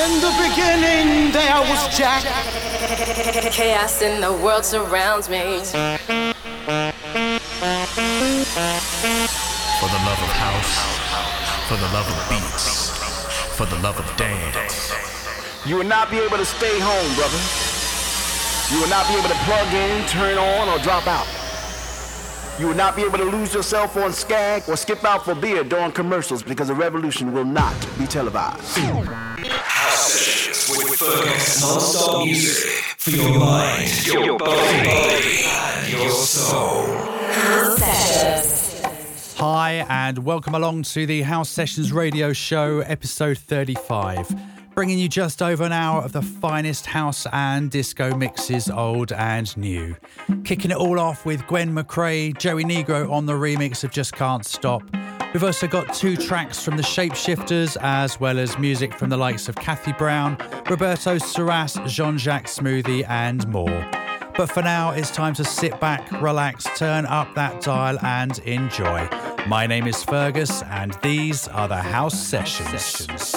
In the beginning, there I was Jack. Chaos in the world surrounds me. For the love of house, for the love of beats, for the love of dance. You will not be able to stay home, brother. You will not be able to plug in, turn on, or drop out. You will not be able to lose yourself on Skag or skip out for beer during commercials because the revolution will not be televised. House sessions with Fergus. Non-stop music for your mind, your body, and your soul. House sessions. Hi, and welcome along to the House Sessions Radio Show, episode 35. Bringing you just over an hour of the finest house and disco mixes, old and new. Kicking it all off with Gwen McCrae, Joey Negro on the remix of Just Can't Stop. We've also got two tracks from the Shapeshifters, as well as music from the likes of Kathy Brown, Roberto Surace, Jean Jacques Smoothie, and more. But for now, it's time to sit back, relax, turn up that dial, and enjoy. My name is Fergus, and these are the House Sessions.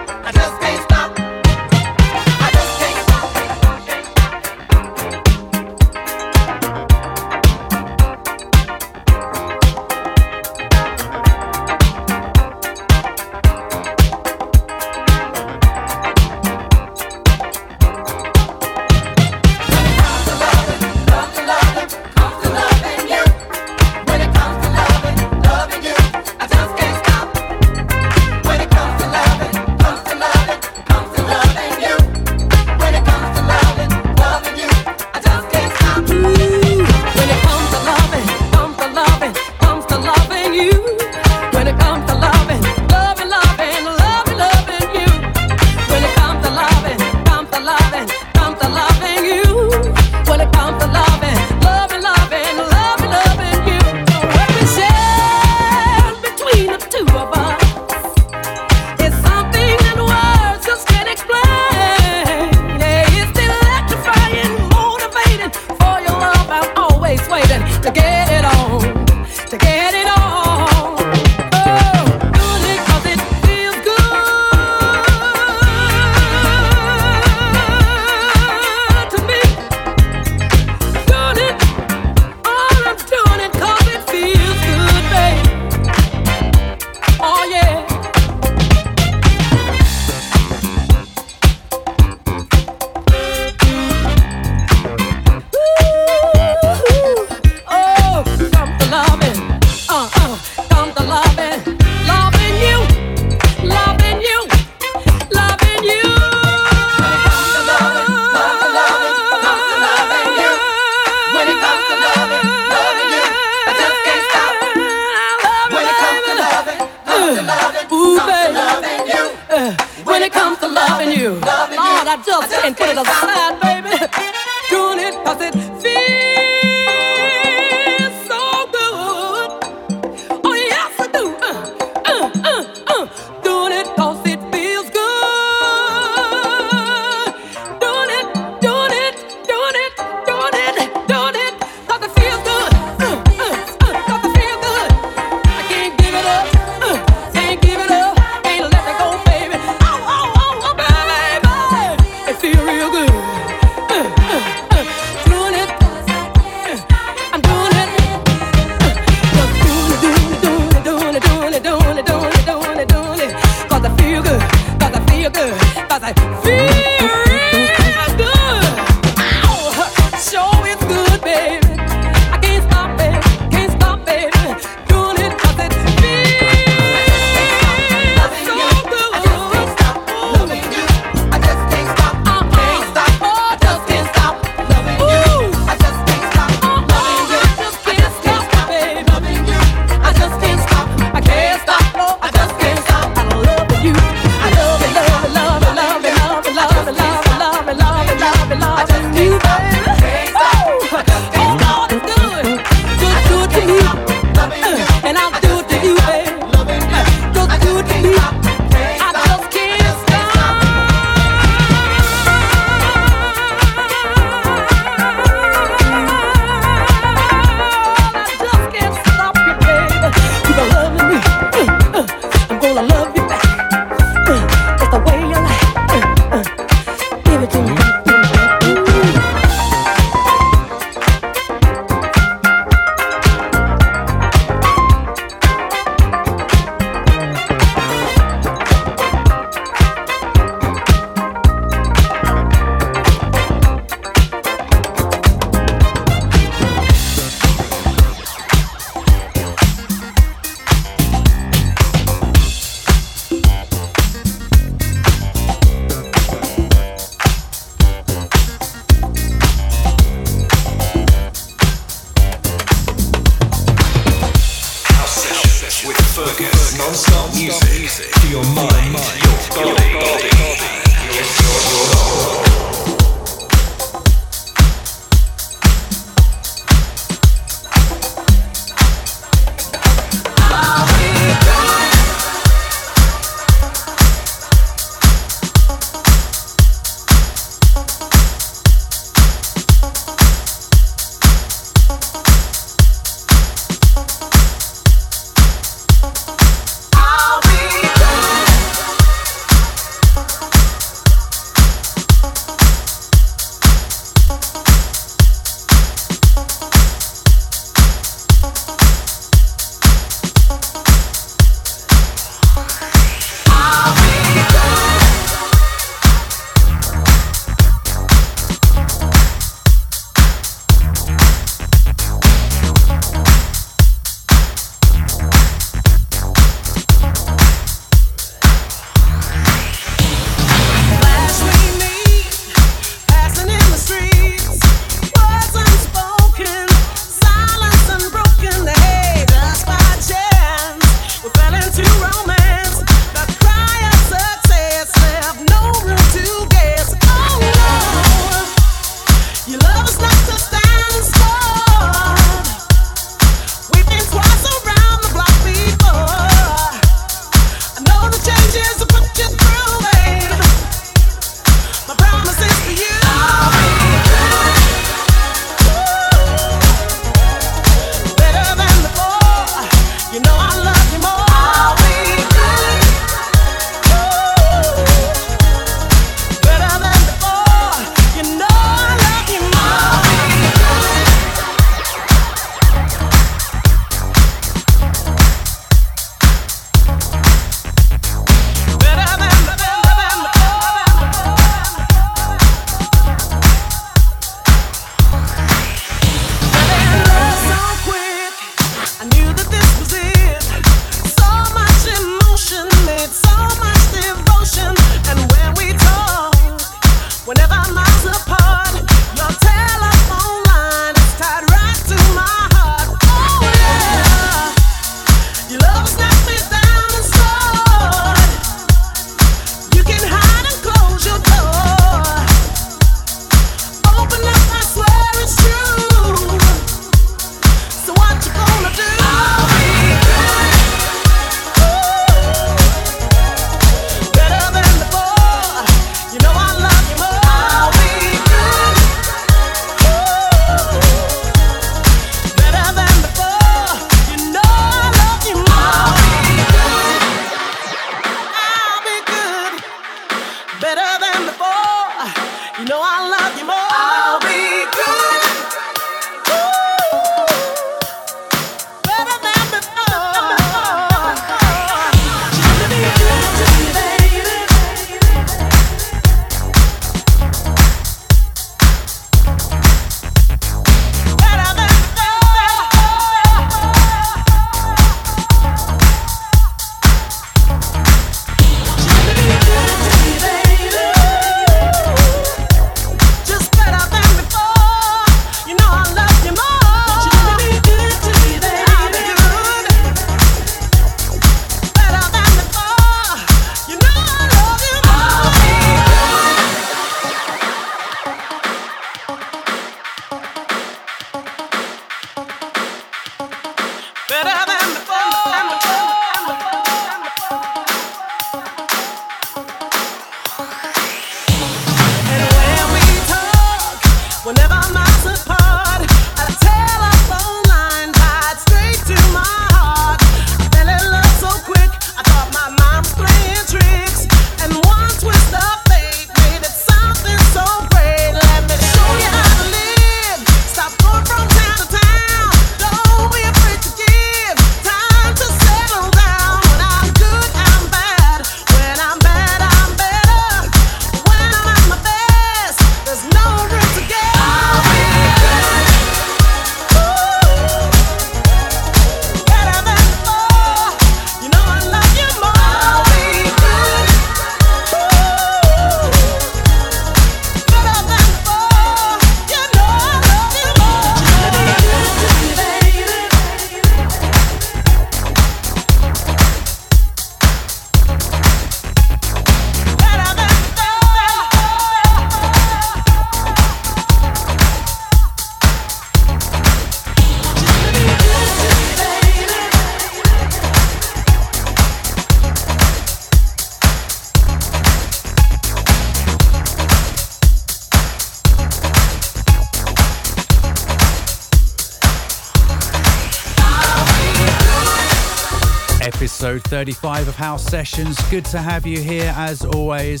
35 of House Sessions. Good to have you here as always.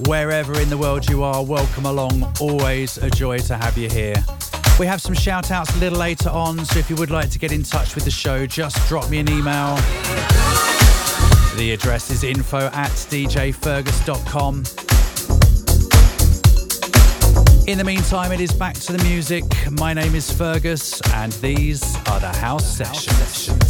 Wherever in the world you are, welcome along. Always a joy to have you here. We have some shout outs a little later on, so if you would like to get in touch with the show, just drop me an email. The address is info at djfergus.com. In the meantime, it is back to the music. My name is Fergus, and these are the House Sessions. If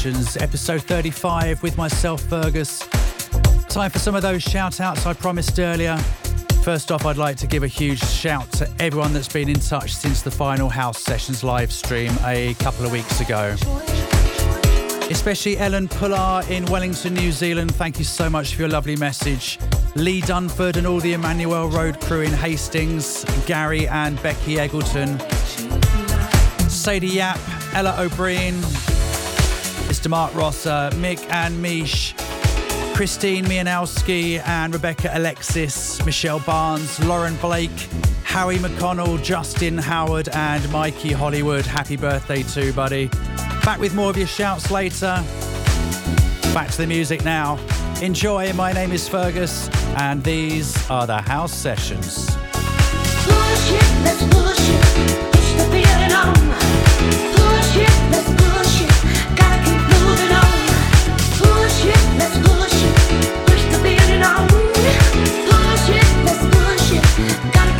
Sessions, episode 35 with myself, Fergus. Time for some of those shout outs I promised earlier. First off, I'd like to give a huge shout to everyone that's been in touch since the final House Sessions live stream a couple of weeks ago. Especially Ellen Pullar in Wellington, New Zealand. Thank you so much for your lovely message. Lee Dunford and all the Emmanuel Road crew in Hastings, Gary and Becky Eggleton, Sadie Yap, Ella O'Brien, Mr. Mark Rosser, uh, Mick and Mish, Christine Mianowski and Rebecca Alexis, Michelle Barnes, Lauren Blake, Harry McConnell, Justin Howard, and Mikey Hollywood. Happy birthday too, buddy. Back with more of your shouts later. Back to the music now. Enjoy. My name is Fergus, and these are the house sessions. Bullshit, Gotta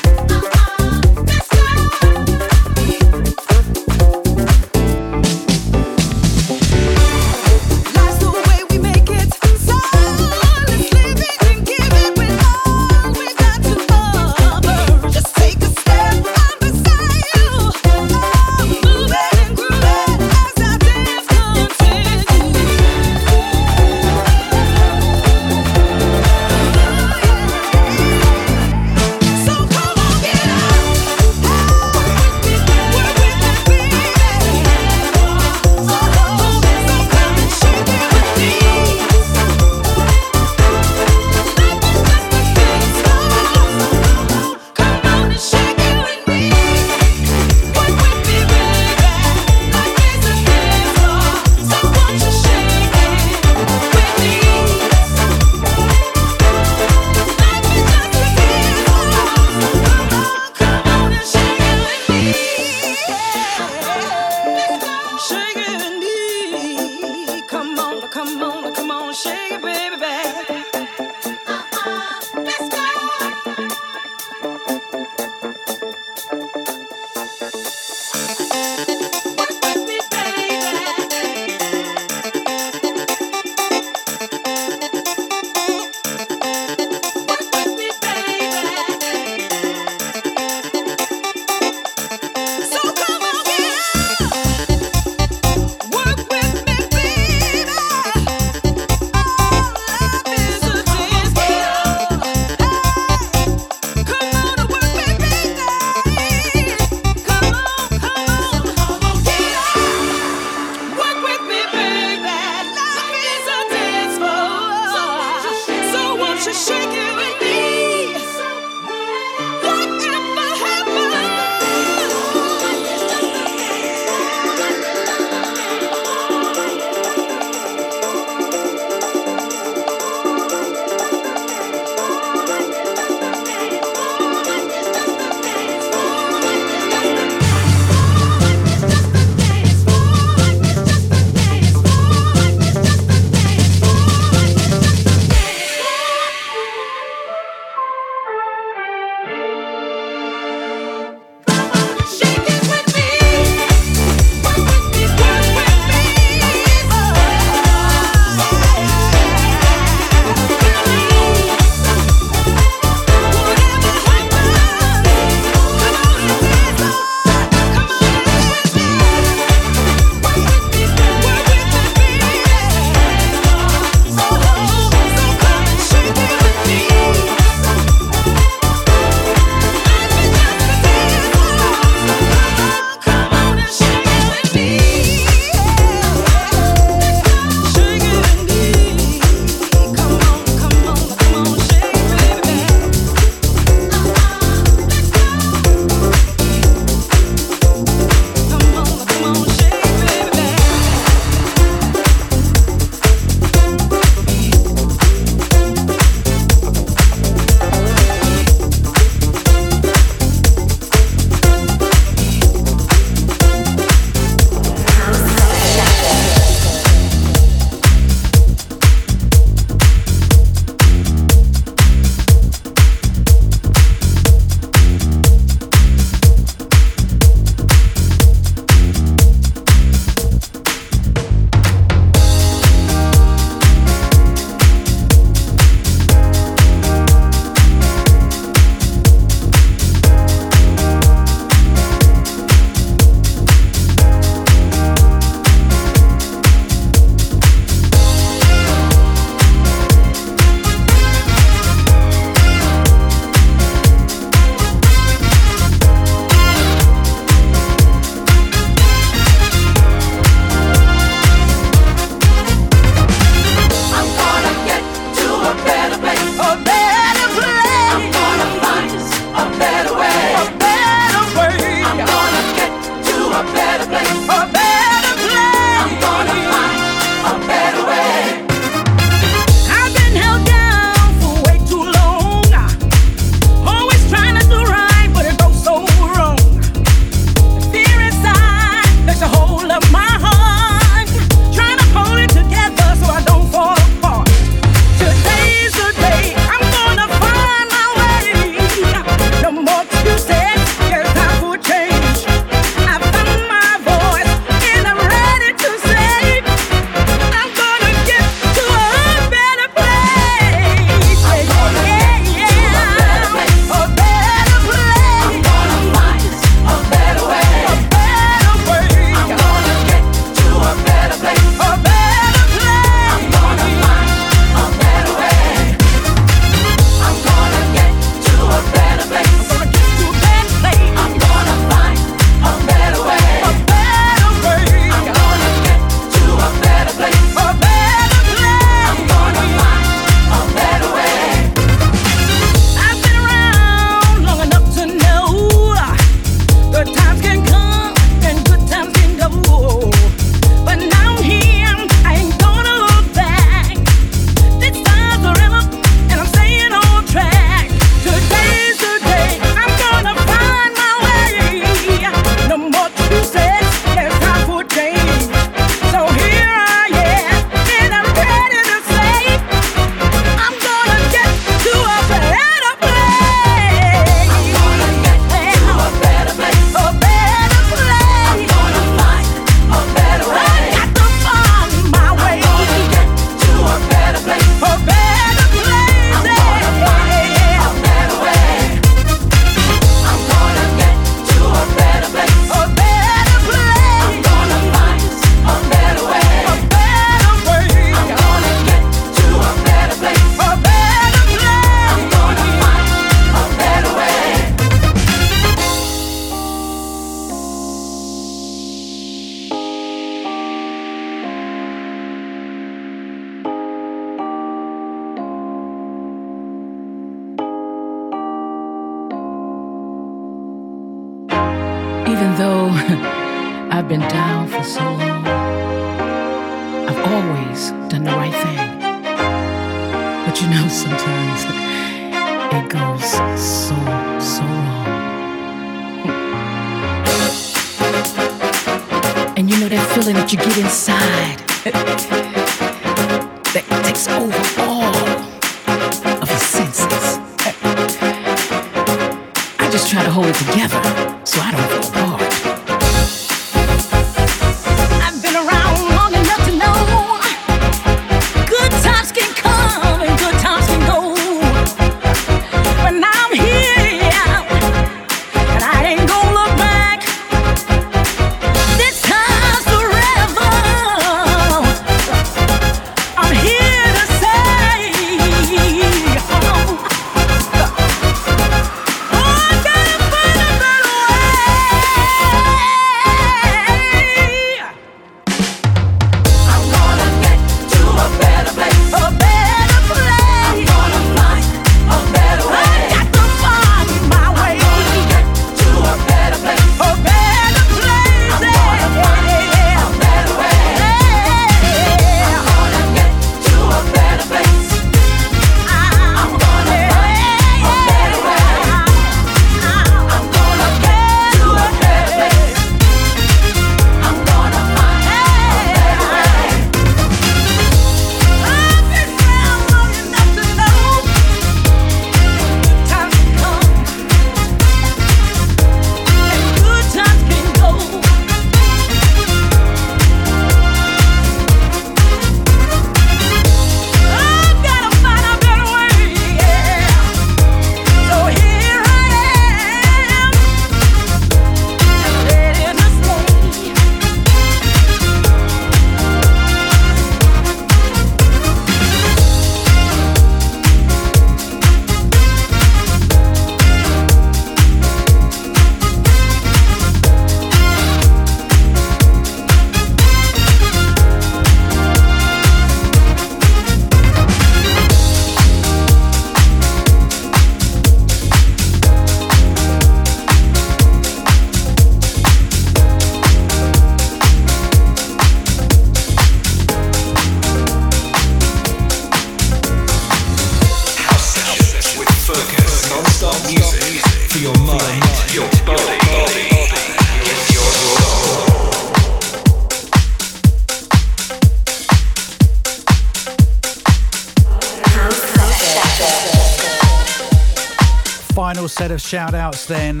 shout outs then.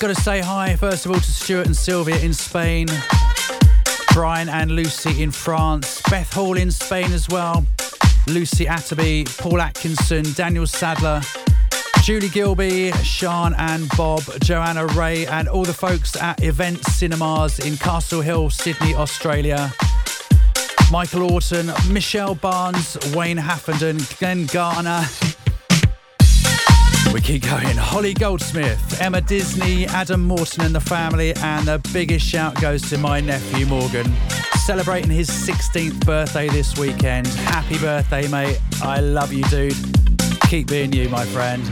Gotta say hi, first of all, to Stuart and Sylvia in Spain, Brian and Lucy in France, Beth Hall in Spain as well, Lucy Atterby, Paul Atkinson, Daniel Sadler, Julie Gilby, Sean and Bob, Joanna Ray, and all the folks at Event Cinemas in Castle Hill, Sydney, Australia. Michael Orton, Michelle Barnes, Wayne Haffenden, Glenn Garner. We keep going. Holly Goldsmith, Emma Disney, Adam Morton and the family, and the biggest shout goes to my nephew Morgan. Celebrating his 16th birthday this weekend. Happy birthday, mate. I love you, dude. Keep being you, my friend.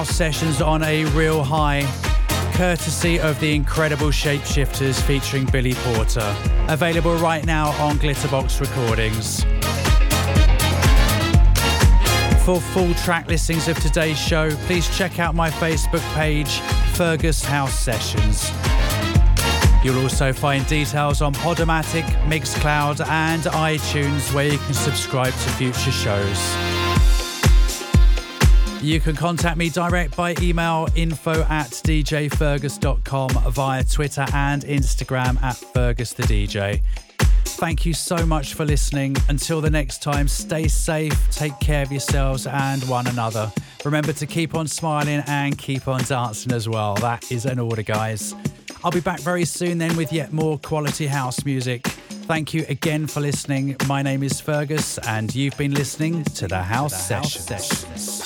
House sessions on a real high, courtesy of the incredible Shapeshifters featuring Billy Porter. Available right now on Glitterbox Recordings. For full track listings of today's show, please check out my Facebook page, Fergus House Sessions. You'll also find details on Podomatic, Mixcloud, and iTunes where you can subscribe to future shows. You can contact me direct by email info at djfergus.com via Twitter and Instagram at Fergus the DJ. Thank you so much for listening. Until the next time, stay safe, take care of yourselves and one another. Remember to keep on smiling and keep on dancing as well. That is an order, guys. I'll be back very soon then with yet more quality house music. Thank you again for listening. My name is Fergus, and you've been listening to the House, Sessions.